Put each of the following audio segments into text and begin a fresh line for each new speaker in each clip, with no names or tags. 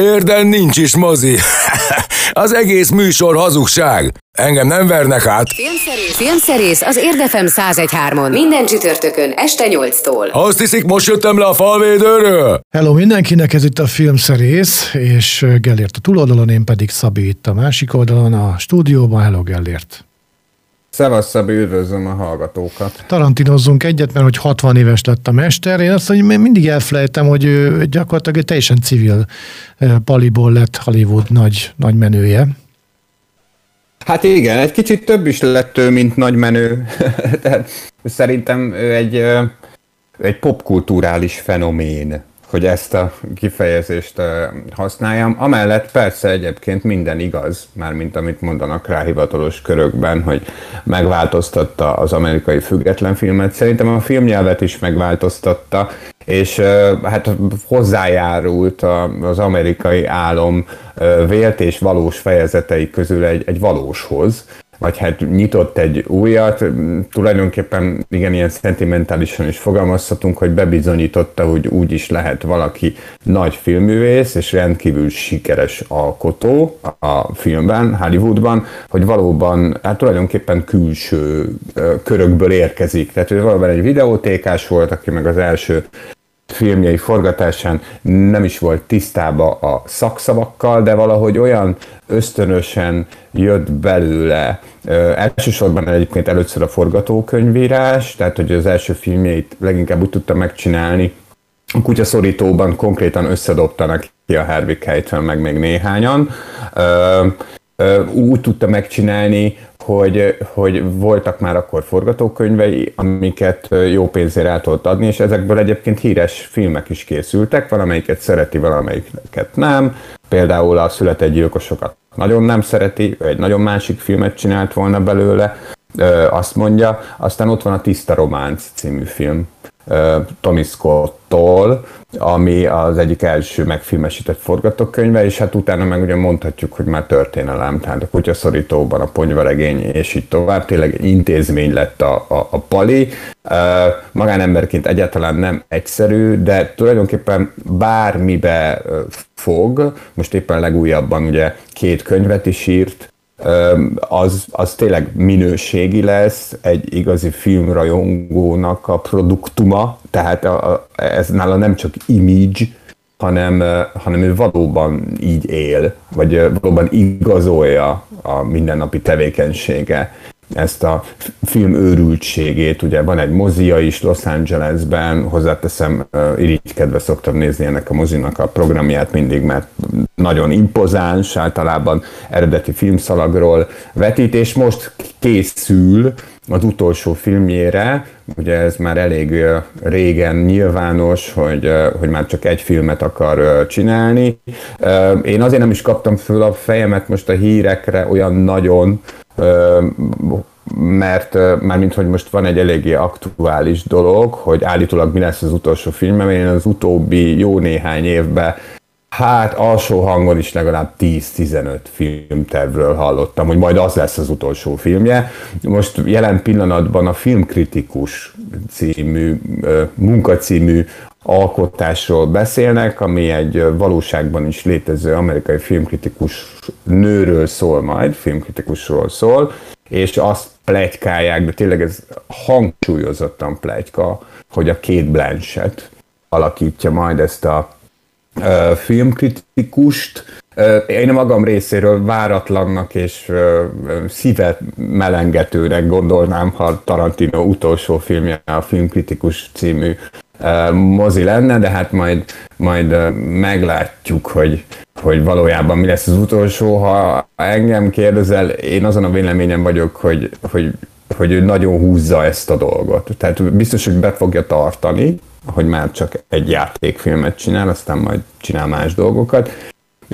Érden nincs is mozi. az egész műsor hazugság. Engem nem vernek át.
Filmszerész, Filmszerész az Érdefem 1013-on. Minden csütörtökön este 8-tól.
Azt hiszik, most jöttem le a falvédőről?
Hello mindenkinek, ez itt a Filmszerész, és Gellért a túloldalon, én pedig Szabi itt a másik oldalon, a stúdióban. Hello Gellért.
Szevasz, Szabi, üdvözlöm a hallgatókat.
Tarantinozzunk egyet, mert hogy 60 éves lett a mester. Én azt hogy mindig elfelejtem, hogy ő gyakorlatilag egy teljesen civil paliból lett Hollywood nagy, nagy menője.
Hát igen, egy kicsit több is lett ő, mint nagy menő. Tehát szerintem ő egy, egy popkulturális fenomén hogy ezt a kifejezést használjam. Amellett persze egyébként minden igaz, mármint amit mondanak rá hivatalos körökben, hogy megváltoztatta az amerikai független filmet. Szerintem a filmnyelvet is megváltoztatta, és hát hozzájárult az amerikai álom vélt és valós fejezetei közül egy, egy valóshoz, vagy hát nyitott egy újat, tulajdonképpen igen, ilyen szentimentálisan is fogalmazhatunk, hogy bebizonyította, hogy úgy is lehet valaki nagy filmművész és rendkívül sikeres alkotó a filmben, Hollywoodban, hogy valóban hát tulajdonképpen külső körökből érkezik. Tehát ő valóban egy videótékás volt, aki meg az első filmjei forgatásán nem is volt tisztába a szakszavakkal, de valahogy olyan ösztönösen jött belőle, ö, elsősorban egyébként először a forgatókönyvírás, tehát hogy az első filmjeit leginkább úgy tudta megcsinálni, a kutyaszorítóban konkrétan összedobtanak ki a Harvey Keitel, meg még néhányan. Ö, úgy tudta megcsinálni, hogy, hogy voltak már akkor forgatókönyvei, amiket jó pénzért el tudott adni, és ezekből egyébként híres filmek is készültek, valamelyiket szereti, valamelyiket nem. Például a Született gyilkosokat nagyon nem szereti, egy nagyon másik filmet csinált volna belőle, azt mondja. Aztán ott van a Tiszta Románc című film, Tommy Scott-tól, ami az egyik első megfilmesített forgatókönyve, és hát utána meg ugye mondhatjuk, hogy már történelem, tehát a kutyaszorítóban a ponyvaregény, és így tovább, tényleg intézmény lett a, a, a pali. Magánemberként egyáltalán nem egyszerű, de tulajdonképpen bármibe fog, most éppen legújabban ugye két könyvet is írt, az, az tényleg minőségi lesz, egy igazi filmrajongónak a produktuma, tehát a, a, ez nála nem csak image, hanem, hanem ő valóban így él, vagy valóban igazolja a mindennapi tevékenysége ezt a film őrültségét, ugye van egy mozia is Los Angelesben, hozzáteszem, irigykedve szoktam nézni ennek a mozinak a programját mindig, mert nagyon impozáns, általában eredeti filmszalagról vetít, és most készül az utolsó filmjére, ugye ez már elég régen nyilvános, hogy, hogy már csak egy filmet akar csinálni. Én azért nem is kaptam föl a fejemet most a hírekre olyan nagyon, mert mármint, hogy most van egy eléggé aktuális dolog, hogy állítólag mi lesz az utolsó filmem, én az utóbbi jó néhány évben Hát alsó hangon is legalább 10-15 filmtervről hallottam, hogy majd az lesz az utolsó filmje. Most jelen pillanatban a Filmkritikus című, munkacímű alkotásról beszélnek, ami egy valóságban is létező amerikai filmkritikus nőről szól majd, filmkritikusról szól, és azt plegykálják, de tényleg ez hangsúlyozottan plegyka, hogy a két Blanchett alakítja majd ezt a filmkritikust. Én a magam részéről váratlannak és szívet melengetőnek gondolnám, ha Tarantino utolsó filmje a Filmkritikus című mozi lenne, de hát majd, majd meglátjuk, hogy, hogy valójában mi lesz az utolsó. Ha engem kérdezel, én azon a véleményem vagyok, hogy, hogy, hogy ő nagyon húzza ezt a dolgot. Tehát biztos, hogy be fogja tartani, hogy már csak egy játékfilmet csinál, aztán majd csinál más dolgokat,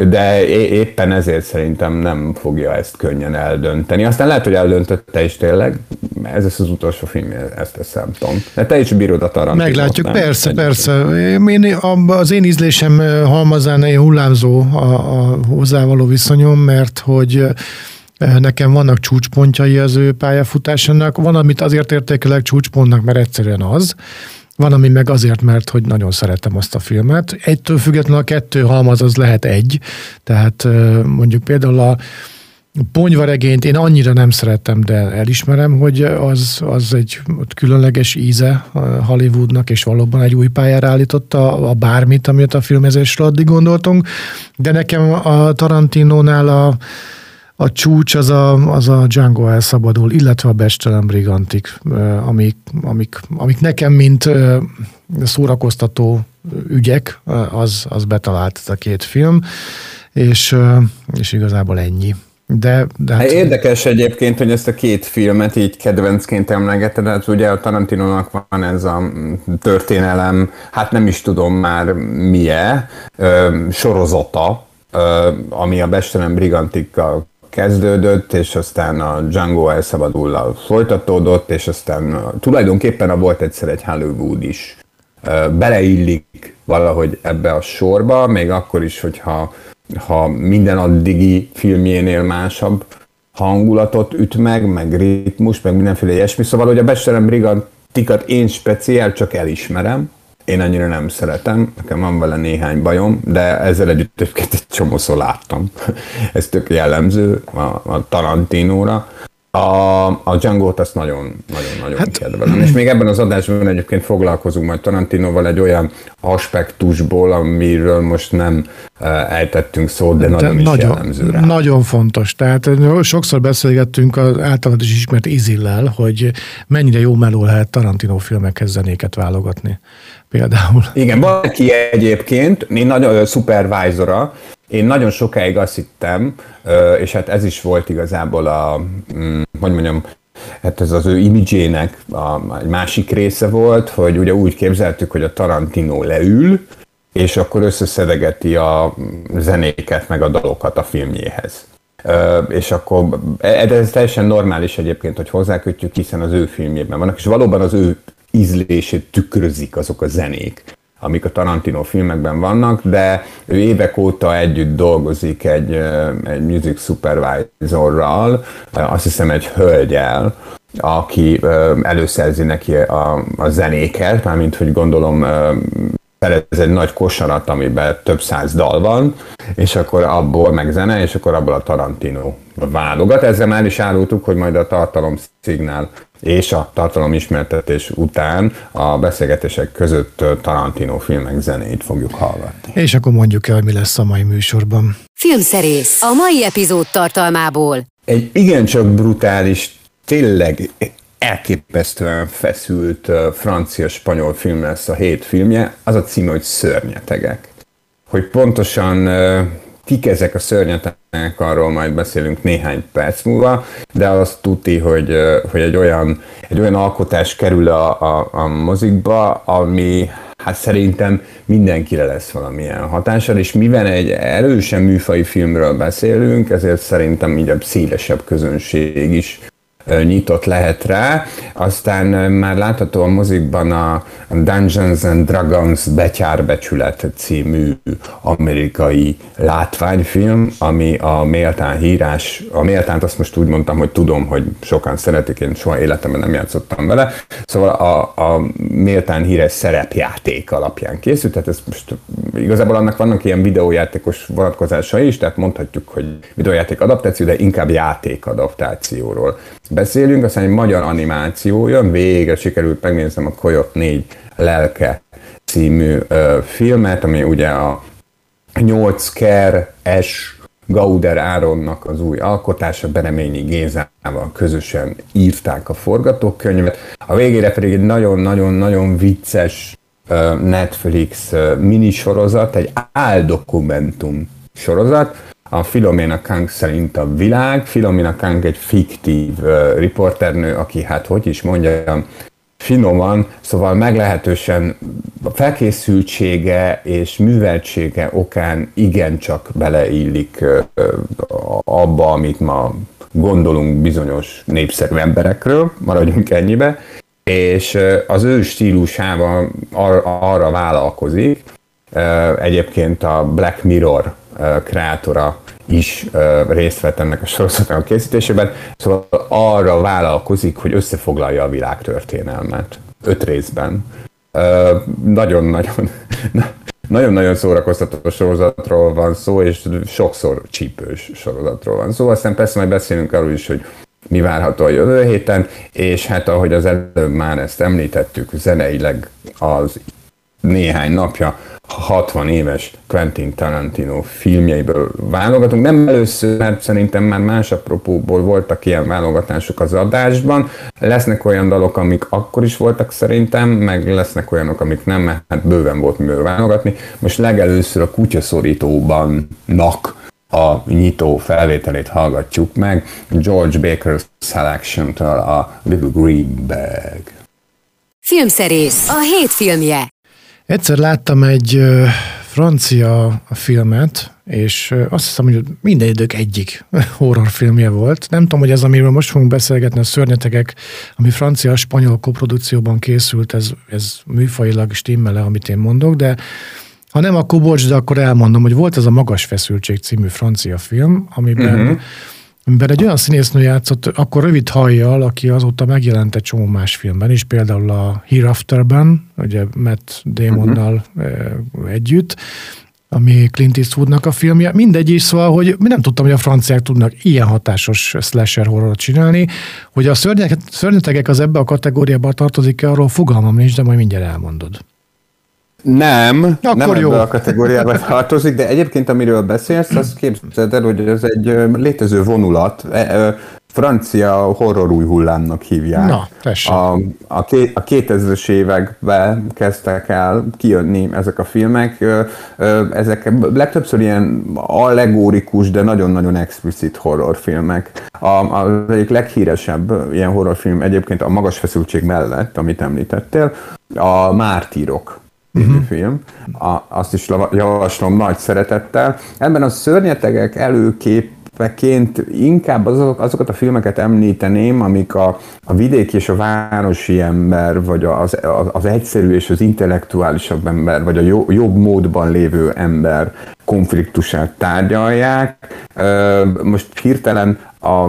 de éppen ezért szerintem nem fogja ezt könnyen eldönteni. Aztán lehet, hogy eldöntötte is tényleg, ez lesz az utolsó film, ezt teszem, Tom. De te is bírod a Tarantinot,
Meglátjuk, nem? persze, persze. Én, az én ízlésem halmazán hullámzó a, a hozzávaló viszonyom, mert hogy Nekem vannak csúcspontjai az ő pályafutásának, van, amit azért értékelek csúcspontnak, mert egyszerűen az, van, ami meg azért, mert hogy nagyon szeretem azt a filmet. Egytől függetlenül a kettő halmaz az lehet egy, tehát mondjuk például a Ponyvaregényt én annyira nem szerettem, de elismerem, hogy az, az egy különleges íze Hollywoodnak, és valóban egy új pályára állította a bármit, amit a filmezésről addig gondoltunk, de nekem a Tarantinónál a, a csúcs az a, az a Django elszabadul, illetve a Bestelen Brigantik, amik, amik, amik nekem, mint szórakoztató ügyek, az, az betalált ez a két film, és, és igazából ennyi. De, de
hát... Érdekes egyébként, hogy ezt a két filmet így kedvencként emlegeted, hát ugye a Tarantinónak van ez a történelem, hát nem is tudom már milyen, sorozata, ami a Bestelen Brigantikkal kezdődött, és aztán a Django elszabadul folytatódott, és aztán tulajdonképpen a volt egyszer egy Hollywood is beleillik valahogy ebbe a sorba, még akkor is, hogyha ha minden addigi filmjénél másabb hangulatot üt meg, meg ritmus, meg mindenféle ilyesmi. Szóval, hogy a Besterem Brigantikat én speciál csak elismerem, én annyira nem szeretem, nekem van vele néhány bajom, de ezzel együtt egy csomószor láttam. Ez tök jellemző a, a Tarantinóra. A, a Django-t azt nagyon, nagyon, nagyon hát, kedvelem. És még ebben az adásban egyébként foglalkozunk majd Tarantinoval egy olyan aspektusból, amiről most nem ejtettünk szót, de, de nagyon is nagyon, jellemző rá.
Nagyon fontos. Tehát sokszor beszélgettünk az általad is ismert Izillel, hogy mennyire jó meló lehet Tarantino filmekhez zenéket válogatni. Például.
Igen, valaki egyébként, én nagyon supervisora, én nagyon sokáig azt hittem, és hát ez is volt igazából a, mm, hogy mondjam, hát ez az ő imidzsének a, egy másik része volt, hogy ugye úgy képzeltük, hogy a Tarantino leül, és akkor összeszedegeti a zenéket, meg a dalokat a filmjéhez. és akkor ez teljesen normális egyébként, hogy hozzákötjük, hiszen az ő filmjében vannak, és valóban az ő ízlését tükrözik azok a zenék amik a Tarantino filmekben vannak, de ő évek óta együtt dolgozik egy, egy music supervisorral, azt hiszem egy hölgyel, aki előszerzi neki a, a zenéket, mármint hogy gondolom szerez egy nagy kosarat, amiben több száz dal van, és akkor abból meg zene, és akkor abból a Tarantino válogat. Ezzel már is árultuk, hogy majd a tartalom szignál és a tartalom ismertetés után a beszélgetések között Tarantino filmek zenét fogjuk hallgatni.
És akkor mondjuk el, mi lesz a mai műsorban.
Filmszerész a mai epizód tartalmából.
Egy igencsak brutális, tényleg elképesztően feszült francia-spanyol film lesz a hét filmje, az a címe, hogy Szörnyetegek. Hogy pontosan kik ezek a szörnyetegek, arról majd beszélünk néhány perc múlva, de azt tudti, hogy, hogy egy, olyan, egy olyan alkotás kerül a, a, a mozikba, ami hát szerintem mindenkire lesz valamilyen hatással, és mivel egy erősen műfai filmről beszélünk, ezért szerintem így a szélesebb közönség is nyitott lehet rá. Aztán már látható a mozikban a Dungeons and Dragons Betyárbecsület című amerikai látványfilm, ami a méltán hírás, a méltánt azt most úgy mondtam, hogy tudom, hogy sokan szeretik, én soha életemben nem játszottam vele, szóval a, a méltán híres szerepjáték alapján készült, tehát ez most igazából annak vannak ilyen videójátékos vonatkozásai is, tehát mondhatjuk, hogy videójáték adaptáció, de inkább játék adaptációról beszélünk, aztán egy magyar animáció jön, végre sikerült megnéznem a Koyot 4 lelke című ö, filmet, ami ugye a 8 ker S Gauder Áronnak az új alkotása, Bereményi Gézával közösen írták a forgatókönyvet. A végére pedig egy nagyon-nagyon-nagyon vicces Netflix minisorozat, egy áldokumentum sorozat, a Filomena Kang szerint a világ. Filomena Kang egy fiktív uh, riporternő, aki hát hogy is mondjam, finoman, szóval meglehetősen a felkészültsége és műveltsége okán igencsak beleillik abba, amit ma gondolunk bizonyos népszerű emberekről, maradjunk ennyibe, és az ő stílusával ar- arra vállalkozik, egyébként a Black Mirror kreátora is részt vett ennek a sorozatnak a készítésében, szóval arra vállalkozik, hogy összefoglalja a világtörténelmet öt részben. nagyon-nagyon nagyon-nagyon szórakoztató sorozatról van szó, és sokszor csípős sorozatról van szó. Aztán persze majd beszélünk arról is, hogy mi várható a jövő héten, és hát ahogy az előbb már ezt említettük, zeneileg az néhány napja 60 éves Quentin Tarantino filmjeiből válogatunk. Nem először, mert szerintem már más apropóból voltak ilyen válogatások az adásban. Lesznek olyan dalok, amik akkor is voltak szerintem, meg lesznek olyanok, amik nem, mert hát bőven volt miből válogatni. Most legelőször a kutyaszorítóban nak a nyitó felvételét hallgatjuk meg George Baker Selection-től a Little Green Bag.
Filmszerész, a hét filmje.
Egyszer láttam egy francia filmet, és azt hiszem, hogy minden idők egyik horrorfilmje volt. Nem tudom, hogy ez, amiről most fogunk beszélgetni, a Szörnyetegek, ami francia-spanyol koprodukcióban készült, ez, ez műfajilag stimmele, amit én mondok, de ha nem, akkor bocs, de akkor elmondom, hogy volt ez a Magas Feszültség című francia film, amiben uh-huh amiben egy olyan színésznő játszott, akkor rövid hajjal, aki azóta megjelent egy csomó más filmben is, például a Hereafterben, ugye Matt Damonnal uh-huh. együtt, ami Clint Eastwoodnak a filmje. Mindegy is, szóval, hogy mi nem tudtam, hogy a franciák tudnak ilyen hatásos slasher horrorot csinálni, hogy a szörnyetegek az ebbe a kategóriába tartozik-e, arról fogalmam nincs, de majd mindjárt elmondod.
Nem, Akkor nem jó. ebbe a kategóriába tartozik, de egyébként amiről beszélsz, azt képzeld el, hogy ez egy létező vonulat. E, francia horror új hullámnak hívják.
Na,
a, a, ké, a 2000-es években kezdtek el kijönni ezek a filmek. Ezek legtöbbször ilyen allegórikus, de nagyon-nagyon explicit horrorfilmek. A, az egyik leghíresebb ilyen horrorfilm egyébként a magas feszültség mellett, amit említettél, a Mártírok uh-huh. film. A, azt is javaslom nagy szeretettel. Ebben a szörnyetegek előkép ként inkább azok, azokat a filmeket említeném, amik a, a vidéki és a városi ember, vagy az, az, az egyszerű és az intellektuálisabb ember, vagy a jó, jobb módban lévő ember konfliktusát tárgyalják. Most hirtelen a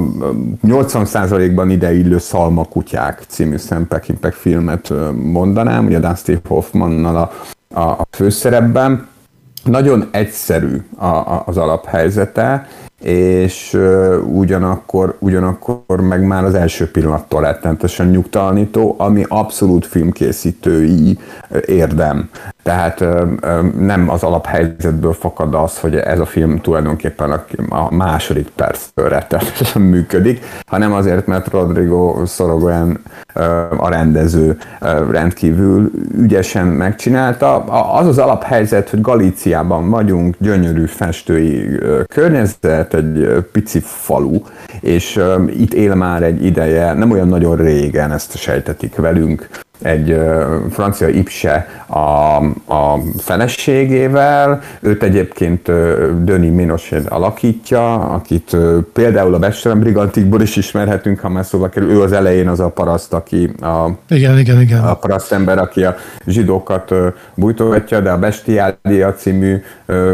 80%-ban ideillő Szalma kutyák című Sam filmet mondanám, ugye Dustin Hoffmannal a, a, a főszerepben. Nagyon egyszerű a, a, az alaphelyzete, és ugyanakkor, ugyanakkor meg már az első pillanattól rettentesen nyugtalanító, ami abszolút filmkészítői érdem. Tehát nem az alaphelyzetből fakad az, hogy ez a film tulajdonképpen a második perctől rettenetesen működik, hanem azért, mert Rodrigo Sorogoyen a rendező rendkívül ügyesen megcsinálta. Az az alaphelyzet, hogy Galíciában vagyunk, gyönyörű festői környezet, egy pici falu, és itt él már egy ideje, nem olyan nagyon régen, ezt sejtetik velünk, egy francia ipse a, a feleségével, őt egyébként Döni Minosed alakítja, akit például a Bestrem Brigantikból is ismerhetünk, ha már szóba kerül, ő az elején az a paraszt, aki a,
igen, igen, igen.
a paraszt ember, aki a zsidókat bújtogatja, de a Bestiália című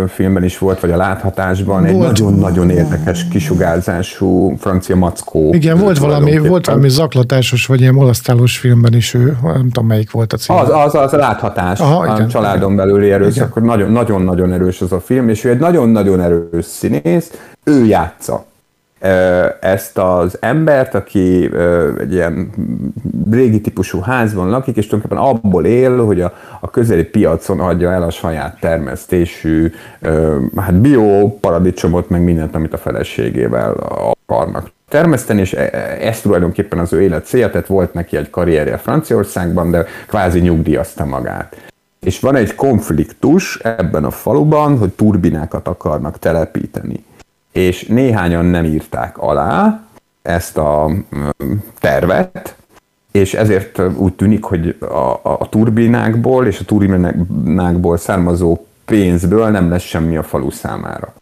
filmben is volt, vagy a Láthatásban, volt. egy nagyon-nagyon érdekes kisugárzású francia mackó.
Igen, volt valami, volt valami zaklatásos, vagy ilyen molasztálós filmben is ő, nem tudom melyik volt a cím.
Az, az, az a láthatás Aha, igen, a családon igen. belüli erőszak, nagyon-nagyon erős az a film, és ő egy nagyon-nagyon erős színész, ő játsza ezt az embert, aki egy ilyen régi típusú házban lakik, és tulajdonképpen abból él, hogy a, a közeli piacon adja el a saját termesztésű hát bio paradicsomot, meg mindent, amit a feleségével akarnak termeszteni, és e, e, ez tulajdonképpen az ő élet célja, tehát volt neki egy karrierje Franciaországban, de kvázi nyugdíjazta magát. És van egy konfliktus ebben a faluban, hogy turbinákat akarnak telepíteni. És néhányan nem írták alá ezt a tervet, és ezért úgy tűnik, hogy a, a, a turbinákból és a turbinákból származó pénzből nem lesz semmi a falu számára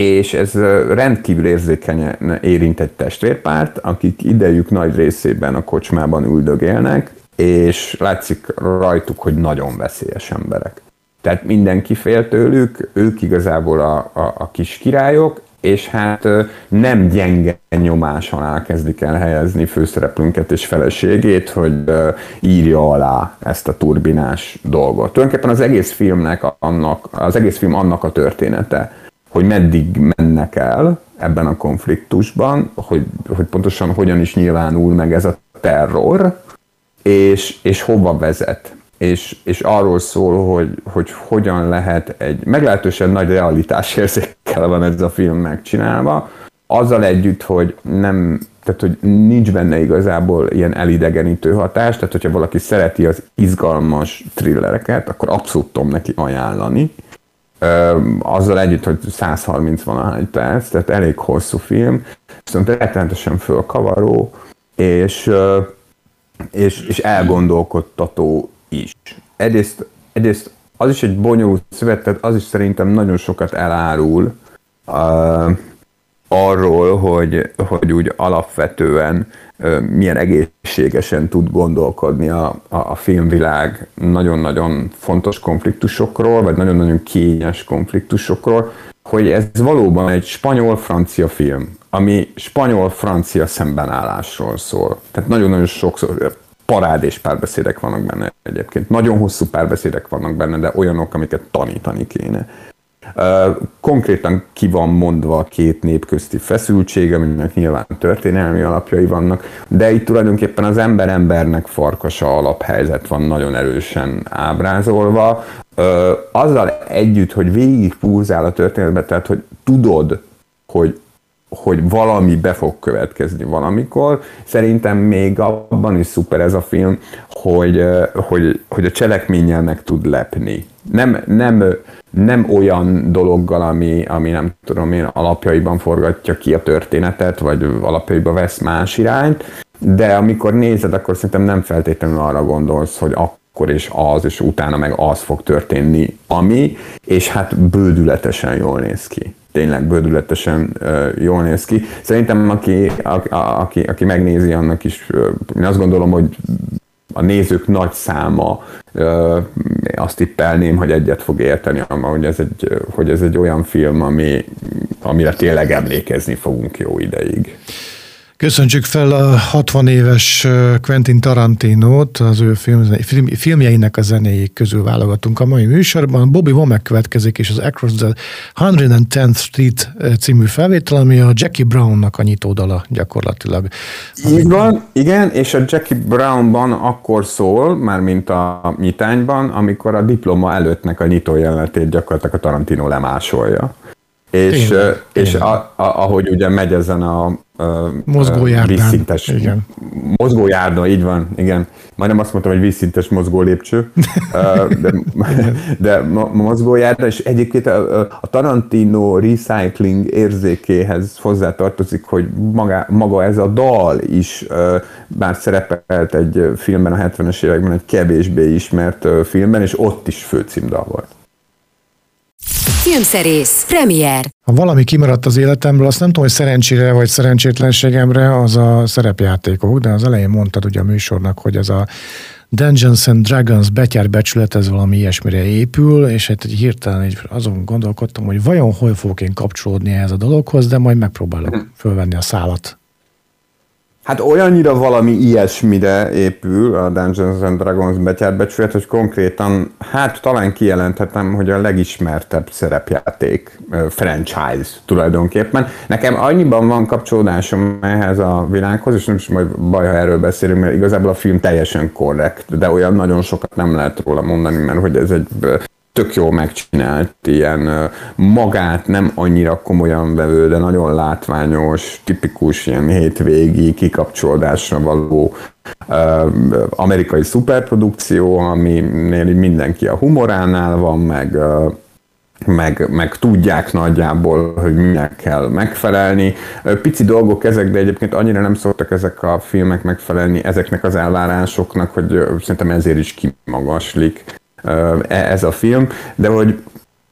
és ez rendkívül érzékenyen érint egy testvérpárt, akik idejük nagy részében a kocsmában üldögélnek, és látszik rajtuk, hogy nagyon veszélyes emberek. Tehát mindenki fél tőlük, ők igazából a, a, a kis királyok, és hát nem gyenge nyomás alá kezdik el helyezni főszereplőnket és feleségét, hogy írja alá ezt a turbinás dolgot. Tulajdonképpen az egész filmnek annak, az egész film annak a története, hogy meddig mennek el ebben a konfliktusban, hogy, hogy pontosan hogyan is nyilvánul meg ez a terror, és, és hova vezet. És, és arról szól, hogy, hogy hogyan lehet egy meglehetősen nagy realitásérzékkel van ez a film megcsinálva, azzal együtt, hogy nem, tehát hogy nincs benne igazából ilyen elidegenítő hatás, tehát hogyha valaki szereti az izgalmas thrillereket, akkor abszolút tudom neki ajánlani. azzal együtt, hogy 130 valahány perc, tehát elég hosszú film, viszont rettenetesen fölkavaró, és, és, és elgondolkodtató is. Egyrészt, egyrészt az is egy bonyolult szövet, tehát az is szerintem nagyon sokat elárul uh, arról, hogy, hogy úgy alapvetően uh, milyen egészségesen tud gondolkodni a, a, a filmvilág nagyon-nagyon fontos konfliktusokról, vagy nagyon-nagyon kényes konfliktusokról, hogy ez valóban egy spanyol-francia film, ami spanyol-francia szembenállásról szól. Tehát nagyon-nagyon sokszor parád és párbeszédek vannak benne egyébként. Nagyon hosszú párbeszédek vannak benne, de olyanok, amiket tanítani kéne. Konkrétan ki van mondva a két nép közti feszültség, aminek nyilván történelmi alapjai vannak, de itt tulajdonképpen az ember-embernek farkasa alaphelyzet van nagyon erősen ábrázolva. Azzal együtt, hogy végig púzál a történetbe, tehát hogy tudod, hogy hogy valami be fog következni valamikor. Szerintem még abban is szuper ez a film, hogy, hogy, hogy a cselekménnyel meg tud lepni. Nem, nem, nem olyan dologgal, ami, ami nem tudom én alapjaiban forgatja ki a történetet, vagy alapjaiban vesz más irányt, de amikor nézed, akkor szerintem nem feltétlenül arra gondolsz, hogy akkor és az, és utána meg az fog történni, ami, és hát bődületesen jól néz ki tényleg bődületesen jól néz ki. Szerintem aki, a, a, aki, aki megnézi, annak is, én azt gondolom, hogy a nézők nagy száma azt tippelném, hogy egyet fog érteni, hogy ez egy, hogy ez egy olyan film, ami, amire tényleg emlékezni fogunk jó ideig.
Köszöntsük fel a 60 éves Quentin Tarantinót, az ő film, film, filmjeinek a zenéjék közül válogatunk a mai műsorban. Bobby Womack következik, és az Across the 110th Street című felvétel, ami a Jackie Brownnak a nyitódala gyakorlatilag.
Így van, igen, és a Jackie Brownban akkor szól, már mint a nyitányban, amikor a diploma előttnek a nyitó jelenetét gyakorlatilag a Tarantino lemásolja. És, tényleg, és tényleg. A, a, ahogy ugye megy ezen a
Mozgójárdán. Vízszintes. Igen.
Mozgójárda, így van, igen. Majdnem azt mondtam, hogy vízszintes mozgó lépcső, de, de mozgójárda, és egyébként a, a Tarantino recycling érzékéhez hozzátartozik, hogy maga, maga ez a dal is bár szerepelt egy filmben a 70-es években, egy kevésbé ismert filmben, és ott is főcímdal volt.
Filmszerész, premier.
Ha valami kimaradt az életemből, azt nem tudom, hogy szerencsére vagy szerencsétlenségemre, az a szerepjátékok, de az elején mondtad ugye a műsornak, hogy ez a Dungeons and Dragons betyárbecsület, ez valami ilyesmire épül, és hát egy hirtelen így azon gondolkodtam, hogy vajon hol fogok én kapcsolódni ehhez a dologhoz, de majd megpróbálok hm. fölvenni a szálat.
Hát olyannyira valami ilyesmire épül a Dungeons and Dragons betyárbecsület, hogy konkrétan, hát talán kijelenthetem, hogy a legismertebb szerepjáték franchise tulajdonképpen. Nekem annyiban van kapcsolódásom ehhez a világhoz, és nem is majd baj, ha erről beszélünk, mert igazából a film teljesen korrekt, de olyan nagyon sokat nem lehet róla mondani, mert hogy ez egy tök jól megcsinált, ilyen magát nem annyira komolyan vevő, de nagyon látványos, tipikus ilyen hétvégi kikapcsolódásra való amerikai szuperprodukció, aminél mindenki a humoránál van, meg meg, meg tudják nagyjából, hogy minek kell megfelelni. Pici dolgok ezek, de egyébként annyira nem szoktak ezek a filmek megfelelni ezeknek az elvárásoknak, hogy szerintem ezért is kimagaslik ez a film, de hogy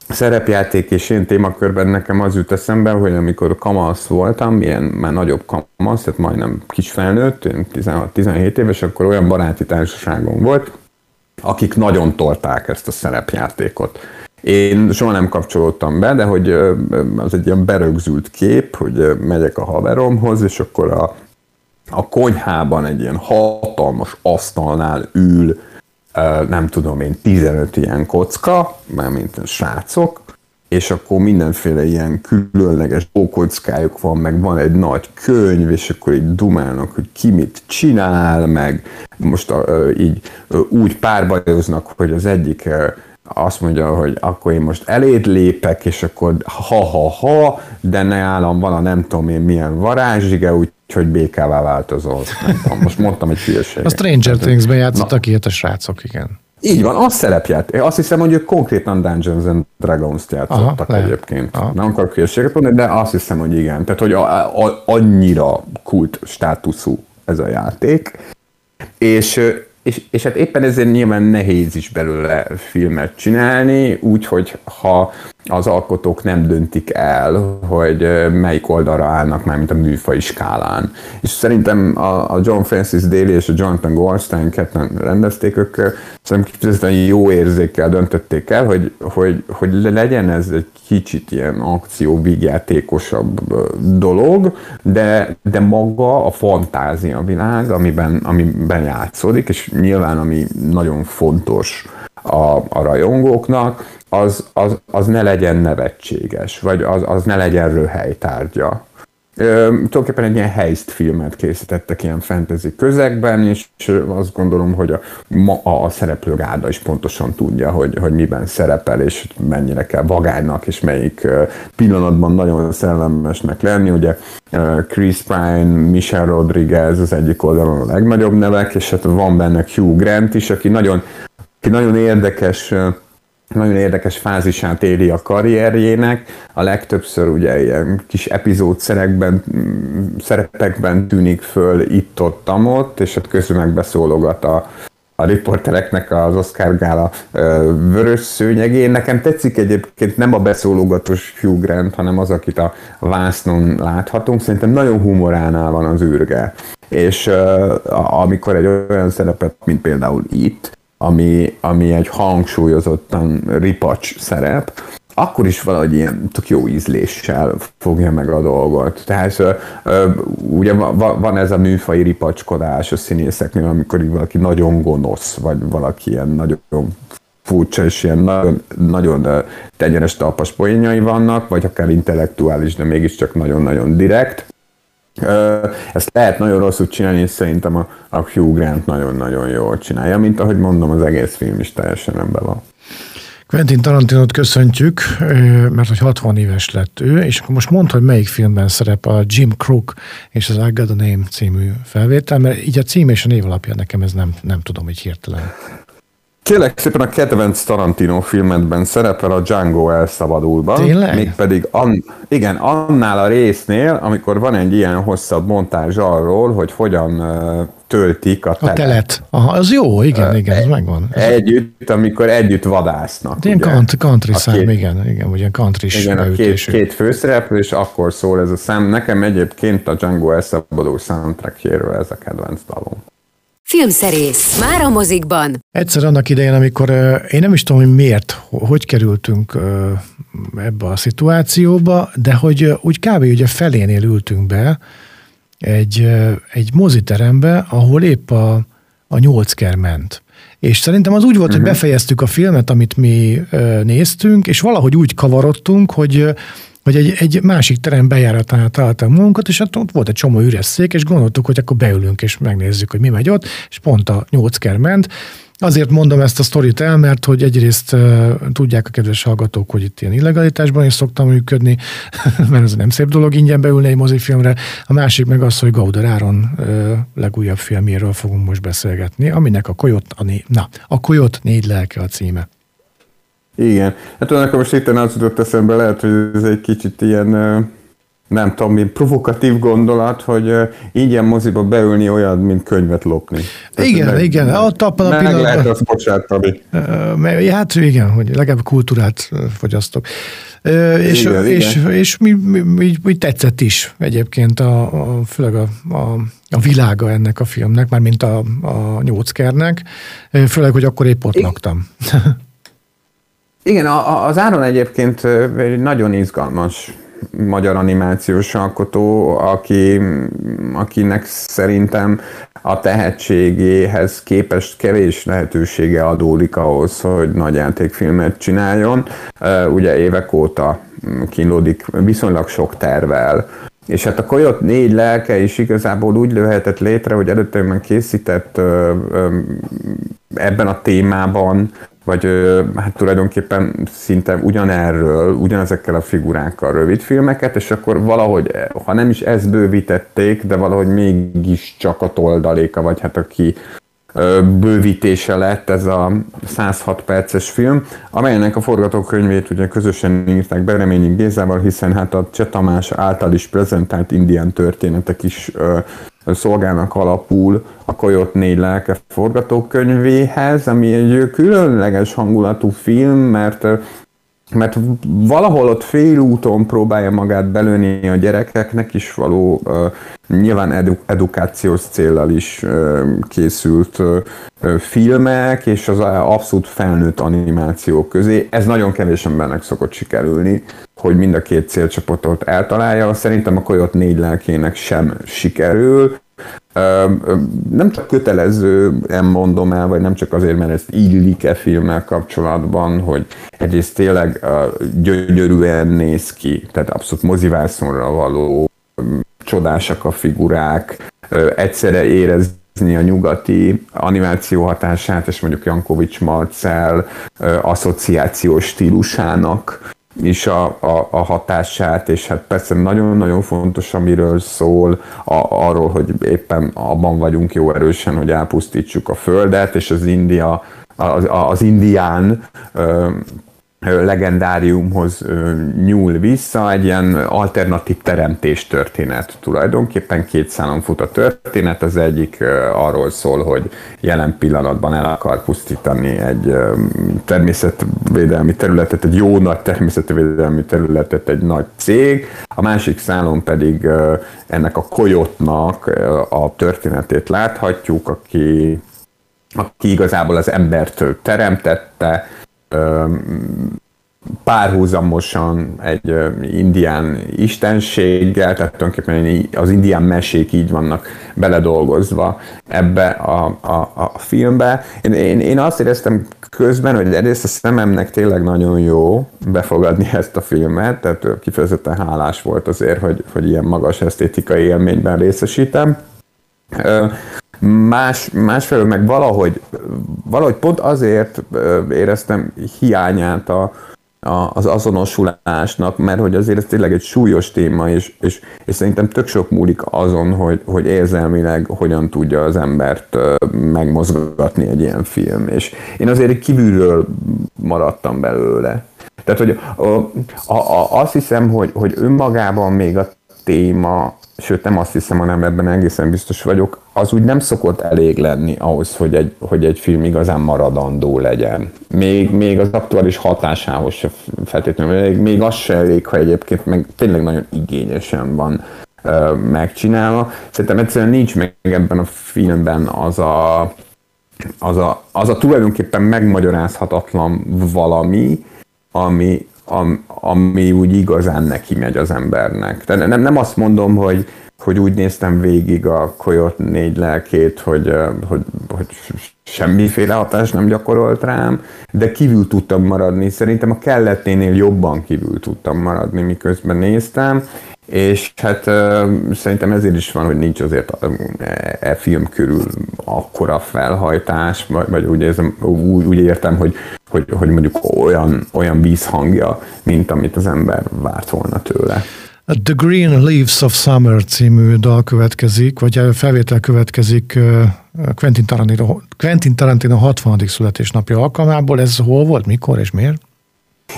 szerepjáték és én témakörben nekem az jut eszembe, hogy amikor kamasz voltam, ilyen már nagyobb kamasz, tehát majdnem kisfelnőtt, 16-17 éves, akkor olyan baráti társaságom volt, akik nagyon tolták ezt a szerepjátékot. Én soha nem kapcsolódtam be, de hogy az egy ilyen berögzült kép, hogy megyek a haveromhoz, és akkor a, a konyhában egy ilyen hatalmas asztalnál ül, nem tudom én, 15 ilyen kocka, mint srácok, és akkor mindenféle ilyen különleges ókockájuk van, meg van egy nagy könyv, és akkor így dumálnak, hogy ki mit csinál, meg most így úgy párbajoznak, hogy az egyik azt mondja, hogy akkor én most eléd lépek, és akkor ha-ha-ha, de ne állam van a nem tudom én milyen varázsige, úgyhogy békává változol. most mondtam egy hülyeséget.
A Stranger Things-ben játszottak ilyet a srácok, igen.
Így van, azt szerepját. Azt hiszem, hogy ők konkrétan Dungeons and Dragons-t játszottak Aha, egyébként. Aha. Nem akarok hülyeséget mondani, de azt hiszem, hogy igen. Tehát, hogy a, a, annyira kult státuszú ez a játék. És és, és hát éppen ezért nyilván nehéz is belőle filmet csinálni, úgyhogy ha az alkotók nem döntik el, hogy melyik oldalra állnak már, mint a műfai skálán. És szerintem a, John Francis Daly és a Jonathan Goldstein ketten rendezték, ők szerintem kifejezetten jó érzékkel döntötték el, hogy, hogy, hogy legyen ez egy kicsit ilyen akció vígjátékosabb dolog, de, de maga a fantázia világ, amiben, amiben játszódik, és nyilván ami nagyon fontos a, a rajongóknak, az, az, az ne legyen nevetséges, vagy az, az ne legyen röhelytárgya. Ö, tulajdonképpen egy ilyen heist filmet készítettek ilyen fantasy közegben, és azt gondolom, hogy a, a, a szereplőgárda is pontosan tudja, hogy, hogy miben szerepel, és mennyire kell vagánynak, és melyik pillanatban nagyon szellemesnek lenni. Ugye Chris Pine, Michelle Rodriguez az egyik oldalon a legnagyobb nevek, és hát van benne Hugh Grant is, aki nagyon, aki nagyon érdekes nagyon érdekes fázisát éli a karrierjének. A legtöbbször ugye ilyen kis epizód szerekben, szerepekben tűnik föl itt-ott, ott, és hát közül megbeszólogat a, a riportereknek az Oscar Gála vörös szőnyegén. Nekem tetszik egyébként nem a beszólogatós Hugh Grant, hanem az, akit a vásznon láthatunk. Szerintem nagyon humoránál van az űrge. És ö, amikor egy olyan szerepet, mint például itt, ami, ami egy hangsúlyozottan ripacs szerep, akkor is valahogy ilyen tök jó ízléssel fogja meg a dolgot. Tehát ugye van ez a műfai ripacskodás a színészeknél, amikor valaki nagyon gonosz, vagy valaki ilyen nagyon furcsa és ilyen nagyon, nagyon tegyenes talpas poénjai vannak, vagy akár intellektuális, de mégiscsak nagyon-nagyon direkt. Ezt lehet nagyon rosszul csinálni, és szerintem a, a Hugh Grant nagyon-nagyon jól csinálja, mint ahogy mondom, az egész film is teljesen rendben van.
Quentin Tarantinot köszöntjük, mert hogy 60 éves lett ő, és akkor most mondd, hogy melyik filmben szerep a Jim Crook és az I Got a Name című felvétel, mert így a cím és a név alapján nekem ez nem, nem tudom, hogy hirtelen.
Kérlek szépen a kedvenc Tarantino filmetben szerepel a Django elszabadulban.
Tényleg?
Mégpedig an, igen, annál a résznél, amikor van egy ilyen hosszabb montázs arról, hogy hogyan uh, töltik a telet.
A telet. Aha, az jó, igen, igen, ez megvan.
Együtt, amikor együtt vadásznak.
Ilyen country, country szám, két, igen, igen, ugye country
Igen, a két, két főszereplő, és akkor szól ez a szám. Nekem egyébként a Django elszabadul soundtrackjéről ez a kedvenc dalom.
Filmszerész. Már a mozikban.
Egyszer annak idején, amikor én nem is tudom, hogy miért, hogy kerültünk ebbe a szituációba, de hogy úgy kb. ugye felénél ültünk be egy, egy moziterembe, ahol épp a, a nyolcker ment. És szerintem az úgy volt, uh-huh. hogy mhm. befejeztük a filmet, amit mi néztünk, és valahogy úgy kavarodtunk, hogy hogy egy, egy másik terem bejáratánál találtam magunkat, és hát ott volt egy csomó üres szék, és gondoltuk, hogy akkor beülünk, és megnézzük, hogy mi megy ott, és pont a nyolcker ment. Azért mondom ezt a sztorit el, mert hogy egyrészt uh, tudják a kedves hallgatók, hogy itt ilyen illegalitásban is szoktam működni, mert ez nem szép dolog ingyen beülni egy mozifilmre. A másik meg az, hogy Gauder Áron uh, legújabb filméről fogunk most beszélgetni, aminek a Koyot, a né- na, a Koyot négy lelke a címe.
Igen. Hát tudom, most itt az jutott eszembe, lehet, hogy ez egy kicsit ilyen, nem tudom, mint provokatív gondolat, hogy ingyen moziba beülni olyan, mint könyvet lopni.
Tehát igen, meg, igen. Ott abban a
pillanatban. lehet azt bocsátani.
Hát igen, hogy legalább kultúrát fogyasztok. És, igen, és, igen. és mi, mi, mi, mi, tetszett is egyébként, a, a, főleg a, a, a világa ennek a filmnek, már mint a, a nyóckernek, főleg, hogy akkor épp ott laktam.
Igen, az Áron egyébként egy nagyon izgalmas magyar animációs alkotó, aki, akinek szerintem a tehetségéhez képest kevés lehetősége adódik ahhoz, hogy nagy játékfilmet csináljon. Ugye évek óta kínlódik viszonylag sok tervel, és hát a Koyot négy lelke is igazából úgy lőhetett létre, hogy előtte már készített ebben a témában vagy hát tulajdonképpen szinte ugyanerről, ugyanezekkel a figurákkal rövid filmeket, és akkor valahogy, ha nem is ezt bővítették, de valahogy mégis csak a toldaléka, vagy hát aki bővítése lett ez a 106 perces film, amelynek a forgatókönyvét ugye közösen írták Bereményi Gézával, hiszen hát a Cseh Tamás által is prezentált indián történetek is szolgálnak alapul a Koyot négy lelke forgatókönyvéhez, ami egy különleges hangulatú film, mert mert valahol ott félúton próbálja magát belőni a gyerekeknek is való, uh, nyilván edu- edukációs célral is készült filmek, és az abszolút felnőtt animációk közé. Ez nagyon kevés embernek szokott sikerülni, hogy mind a két célcsoportot eltalálja. Szerintem a Koyot négy lelkének sem sikerül, nem csak kötelezően mondom el, vagy nem csak azért, mert ezt illik-e filmmel kapcsolatban, hogy egyrészt tényleg gyönyörűen néz ki, tehát abszolút mozivászonra való, csodásak a figurák, egyszerre érezni a nyugati animáció hatását, és mondjuk Jankovics Marcel asszociációs stílusának is a, a, a hatását, és hát persze nagyon-nagyon fontos, amiről szól, a, arról, hogy éppen abban vagyunk jó erősen, hogy elpusztítsuk a Földet, és az India, az, az indián legendáriumhoz nyúl vissza, egy ilyen alternatív teremtés történet. Tulajdonképpen két szálon fut a történet, az egyik arról szól, hogy jelen pillanatban el akar pusztítani egy természetvédelmi területet, egy jó nagy természetvédelmi területet egy nagy cég, a másik szálon pedig ennek a kolyotnak a történetét láthatjuk, aki, aki igazából az embert teremtette, párhuzamosan egy indián istenséggel, tehát tulajdonképpen az indián mesék így vannak beledolgozva ebbe a, a, a filmbe. Én, én, én azt éreztem közben, hogy egyrészt a szememnek tényleg nagyon jó befogadni ezt a filmet, tehát kifejezetten hálás volt azért, hogy, hogy ilyen magas esztétikai élményben részesítem. Más, másfelől meg valahogy, valahogy pont azért éreztem hiányát a, a, az azonosulásnak, mert hogy azért ez tényleg egy súlyos téma, és, és, és szerintem tök sok múlik azon, hogy, hogy érzelmileg hogyan tudja az embert megmozgatni egy ilyen film. És én azért kívülről maradtam belőle. Tehát, hogy a, a, azt hiszem, hogy, hogy önmagában még a téma sőt nem azt hiszem, hanem ebben egészen biztos vagyok, az úgy nem szokott elég lenni ahhoz, hogy egy, hogy egy film igazán maradandó legyen. Még, még az aktuális hatásához se feltétlenül, még, még az se elég, ha egyébként meg tényleg nagyon igényesen van ö, megcsinálva. Szerintem egyszerűen nincs meg ebben a filmben az a, az a, az a tulajdonképpen megmagyarázhatatlan valami, ami, am, ami úgy igazán neki megy az embernek. De nem, nem azt mondom, hogy, hogy úgy néztem végig a Koyot négy lelkét, hogy, hogy, hogy semmiféle hatás nem gyakorolt rám, de kívül tudtam maradni. Szerintem a kelletténél jobban kívül tudtam maradni, miközben néztem, és hát szerintem ezért is van, hogy nincs azért e film körül akkora felhajtás, vagy, vagy úgy, érzem, úgy, úgy értem, hogy, hogy, hogy mondjuk olyan, olyan vízhangja, mint amit az ember várt volna tőle.
The Green Leaves of Summer című dal következik, vagy felvétel következik Quentin Tarantino, Quentin Tarantino 60. születésnapja alkalmából. Ez hol volt, mikor és miért?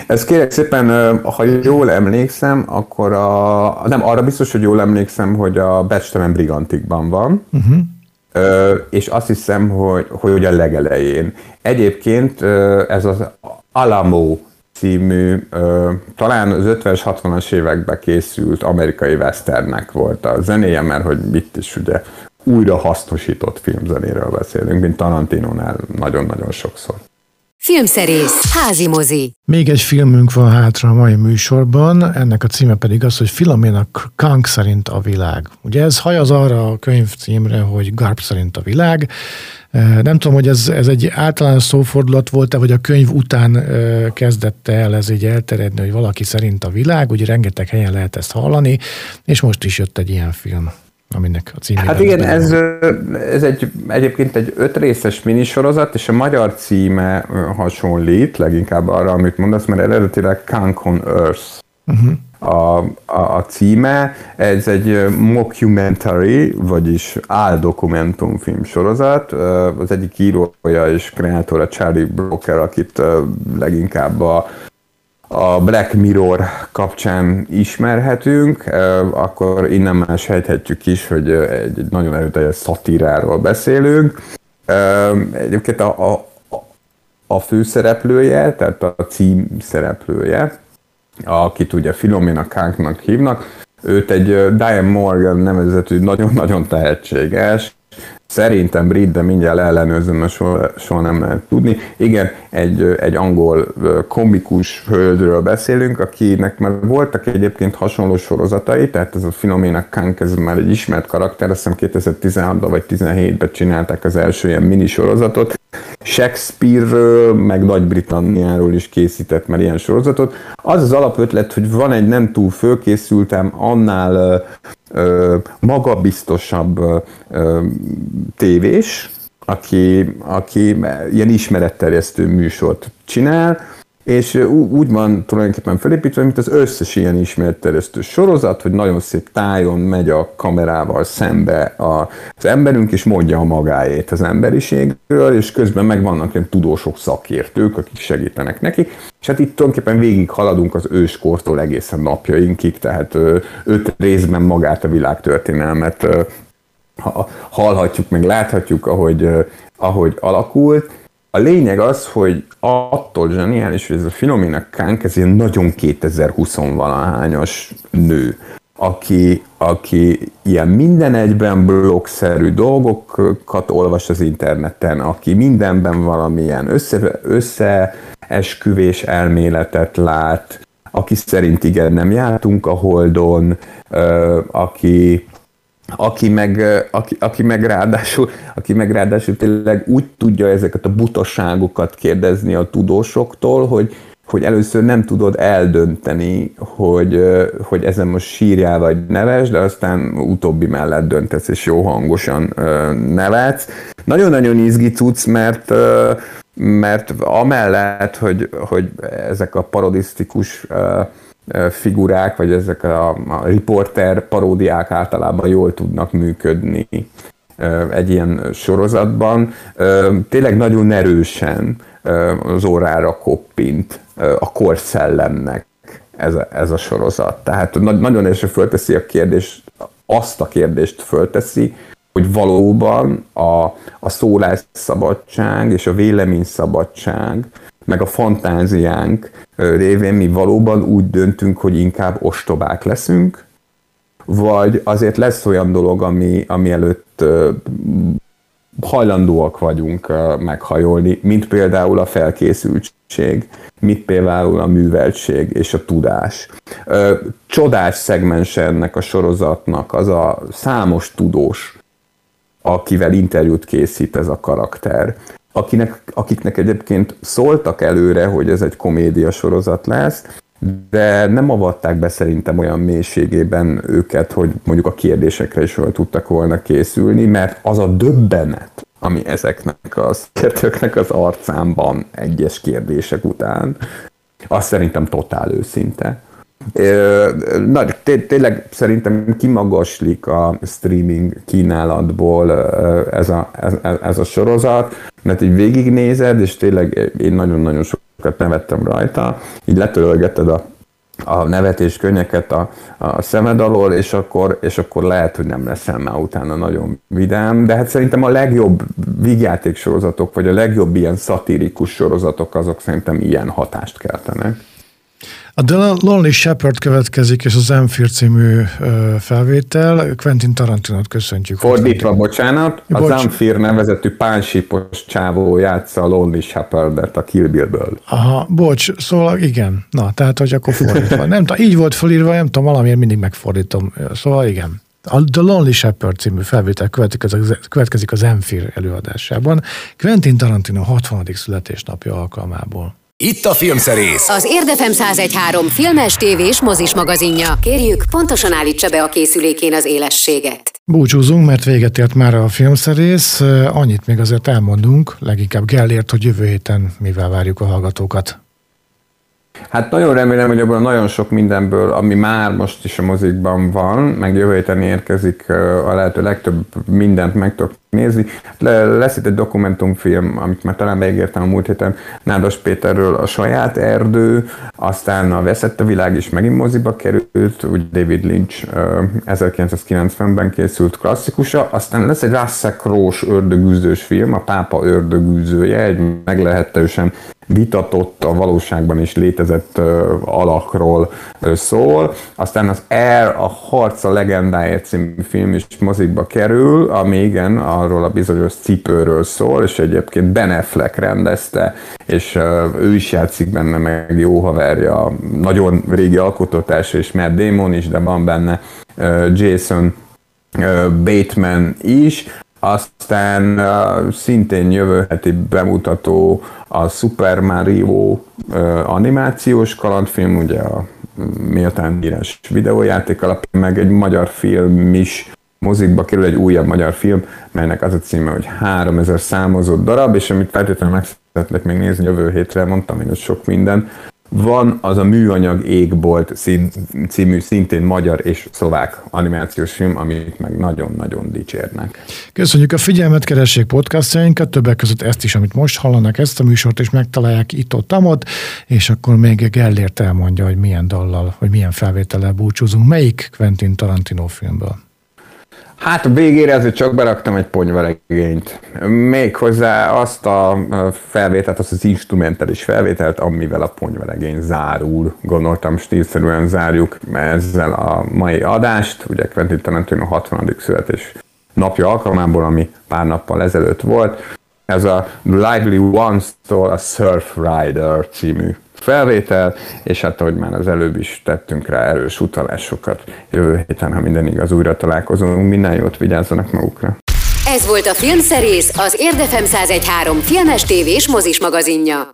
Ez kérek szépen, ha jól emlékszem, akkor a, nem, arra biztos, hogy jól emlékszem, hogy a Becstemen Brigantikban van, uh-huh. és azt hiszem, hogy, hogy a legelején. Egyébként ez az Alamo című, talán az 50-es, 60-as években készült amerikai westernnek volt a zenéje, mert hogy itt is ugye újra hasznosított filmzenéről beszélünk, mint Tarantinónál nagyon-nagyon sokszor.
Filmszerész, házi mozi.
Még egy filmünk van hátra a mai műsorban, ennek a címe pedig az, hogy Filomena Kank szerint a világ. Ugye ez hajaz arra a könyv címre, hogy Garp szerint a világ. Nem tudom, hogy ez, ez egy általános szófordulat volt-e, vagy a könyv után kezdette el ez így elterjedni, hogy valaki szerint a világ, ugye rengeteg helyen lehet ezt hallani, és most is jött egy ilyen film aminek a címe.
Hát igen, ez, ez egy, egyébként egy öt részes minisorozat, és a magyar címe hasonlít leginkább arra, amit mondasz, mert eredetileg Kunk on Earth. Uh-huh. A, a, a címe, ez egy mockumentary, vagyis áldokumentumfilm sorozat. Az egyik írója és kreátora Charlie Broker, akit leginkább a a Black Mirror kapcsán ismerhetünk, akkor innen már sejthetjük is, hogy egy nagyon erőteljes szatíráról beszélünk. Egyébként a, a, a főszereplője, tehát a cím szereplője, akit ugye Philomena Kanknak hívnak, őt egy Diane Morgan nevezetű nagyon-nagyon tehetséges, Szerintem brit, de mindjárt ellenőrzöm, mert soha, soha nem lehet tudni. Igen, egy, egy angol komikus hölgyről beszélünk, akinek már voltak egyébként hasonló sorozatai, tehát ez a Philomena Kank, ez már egy ismert karakter, azt hiszem 2016-ban vagy 2017-ben csinálták az első ilyen mini sorozatot. Shakespeare-ről, meg Nagy-Britanniáról is készített már ilyen sorozatot. Az az alapötlet, hogy van egy nem túl fölkészültem, annál ö, magabiztosabb ö, ö, tévés, aki, aki ilyen ismeretterjesztő műsort csinál, és úgy van tulajdonképpen felépítve, mint az összes ilyen ismeretterjesztő sorozat, hogy nagyon szép tájon megy a kamerával szembe az emberünk, és mondja a magáét az emberiségről, és közben meg vannak ilyen tudósok, szakértők, akik segítenek neki. És hát itt tulajdonképpen végig haladunk az őskortól egészen napjainkig, tehát öt részben magát a világtörténelmet hallhatjuk, meg láthatjuk, ahogy, ahogy alakult, a lényeg az, hogy attól zseniális, hogy ez a Filomena Kánk, ez ilyen nagyon 2020-valahányas nő, aki, aki ilyen minden egyben blogszerű dolgokat olvas az interneten, aki mindenben valamilyen össze, összeesküvés elméletet lát, aki szerint igen, nem jártunk a Holdon, aki aki meg, aki, aki, meg ráadásul, aki meg ráadásul tényleg úgy tudja ezeket a butaságokat kérdezni a tudósoktól, hogy, hogy először nem tudod eldönteni, hogy, hogy ezen most sírjál vagy neves, de aztán utóbbi mellett döntesz, és jó hangosan nevetsz. Nagyon-nagyon izgi cucc, mert mert amellett, hogy, hogy ezek a parodisztikus figurák, vagy ezek a, a riporter paródiák általában jól tudnak működni egy ilyen sorozatban. Tényleg nagyon erősen az órára koppint a korszellemnek ez a, ez a sorozat. Tehát nagyon erősen fölteszi a kérdést, azt a kérdést fölteszi, hogy valóban a, a szólásszabadság és a véleményszabadság meg a fantáziánk révén mi valóban úgy döntünk, hogy inkább ostobák leszünk, vagy azért lesz olyan dolog, ami, ami előtt hajlandóak vagyunk meghajolni, mint például a felkészültség, mint például a műveltség és a tudás. Csodás szegmens ennek a sorozatnak az a számos tudós, akivel interjút készít ez a karakter akinek, akiknek egyébként szóltak előre, hogy ez egy komédia sorozat lesz, de nem avatták be szerintem olyan mélységében őket, hogy mondjuk a kérdésekre is fel tudtak volna készülni, mert az a döbbenet, ami ezeknek a szakértőknek az arcán egyes kérdések után, az szerintem totál őszinte. Na, tényleg szerintem kimagaslik a streaming kínálatból ez a, ez, ez a sorozat, mert így végignézed, és tényleg én nagyon-nagyon sokat nevettem rajta, így letörölgeted a a nevetés könnyeket a, a szemed alól, és akkor, és akkor lehet, hogy nem leszel már utána nagyon vidám, de hát szerintem a legjobb vígjáték sorozatok, vagy a legjobb ilyen szatirikus sorozatok, azok szerintem ilyen hatást keltenek.
A The Lonely Shepherd következik, és az Zamfir című felvétel. Quentin Tarantinot köszöntjük.
Fordítva, bocsánat, Bocs. Zamfir nevezetű pánsípos csávó játsza a Lonely Shepherdet a Kill Bill-ből.
Aha, bocs, szóval igen. Na, tehát, hogy akkor fordítva. nem tudom, így volt fölírva, nem tudom, valamiért mindig megfordítom. Szóval igen. A The Lonely Shepherd című felvétel következik az Enfir előadásában, Quentin Tarantino 60. születésnapja alkalmából.
Itt a Filmszerész.
Az Érdefem 1013 filmes, tévés, mozis magazinja. Kérjük, pontosan állítsa be a készülékén az élességet.
Búcsúzunk, mert véget ért már a filmszerész. Annyit még azért elmondunk, leginkább Gellért, hogy jövő héten mivel várjuk a hallgatókat.
Hát nagyon remélem, hogy abban nagyon sok mindenből, ami már most is a mozikban van, meg jövő héten érkezik a lehető legtöbb mindent meg tudok nézni. Le, lesz itt egy dokumentumfilm, amit már talán megértem a múlt héten, Nádas Péterről a saját erdő, aztán a Veszett a világ is megint moziba került, úgy David Lynch 1990-ben készült klasszikusa, aztán lesz egy Russell Crowe ördögűzős film, a pápa ördögűzője, egy meglehetősen vitatott, a valóságban is létezett alakról szól. Aztán az Air, a Harca legendáért című film is mozikba kerül, ami igen, arról a bizonyos cipőről szól, és egyébként Ben Affleck rendezte, és ő is játszik benne, meg jó haverja, nagyon régi alkotótársa, és Matt Damon is, de van benne Jason Bateman is, aztán uh, szintén jövő heti bemutató a Super Mario uh, animációs kalandfilm, ugye a méltán híres videójáték alapján, meg egy magyar film is mozikba kerül egy újabb magyar film, melynek az a címe, hogy 3000 számozott darab, és amit feltétlenül meg szeretnék még nézni jövő hétre, mondtam én, hogy sok minden, van az a Műanyag Égbolt szín, című szintén magyar és szlovák animációs film, amit meg nagyon-nagyon dicsérnek.
Köszönjük a figyelmet, keressék podcastjainkat, többek között ezt is, amit most hallanak, ezt a műsort is megtalálják itt-ott, amott, és akkor még Gellért elmondja, hogy milyen dallal, vagy milyen felvétellel búcsúzunk. Melyik Quentin Tarantino filmből?
Hát a végére azért csak beraktam egy ponyvaregényt. Méghozzá azt a felvételt, azt az instrumentális felvételt, amivel a ponyvaregény zárul. Gondoltam, stílszerűen zárjuk ezzel a mai adást. Ugye Quentin Tarantino 60. születés napja alkalmából, ami pár nappal ezelőtt volt. Ez a Lively Ones-tól a Surf Rider című felvétel, és hát ahogy már az előbb is tettünk rá erős utalásokat, jövő héten, ha minden igaz, újra találkozunk, minden jót vigyázzanak magukra.
Ez volt a Filmszerész, az Érdefem 1013 filmes tévés mozis magazinja.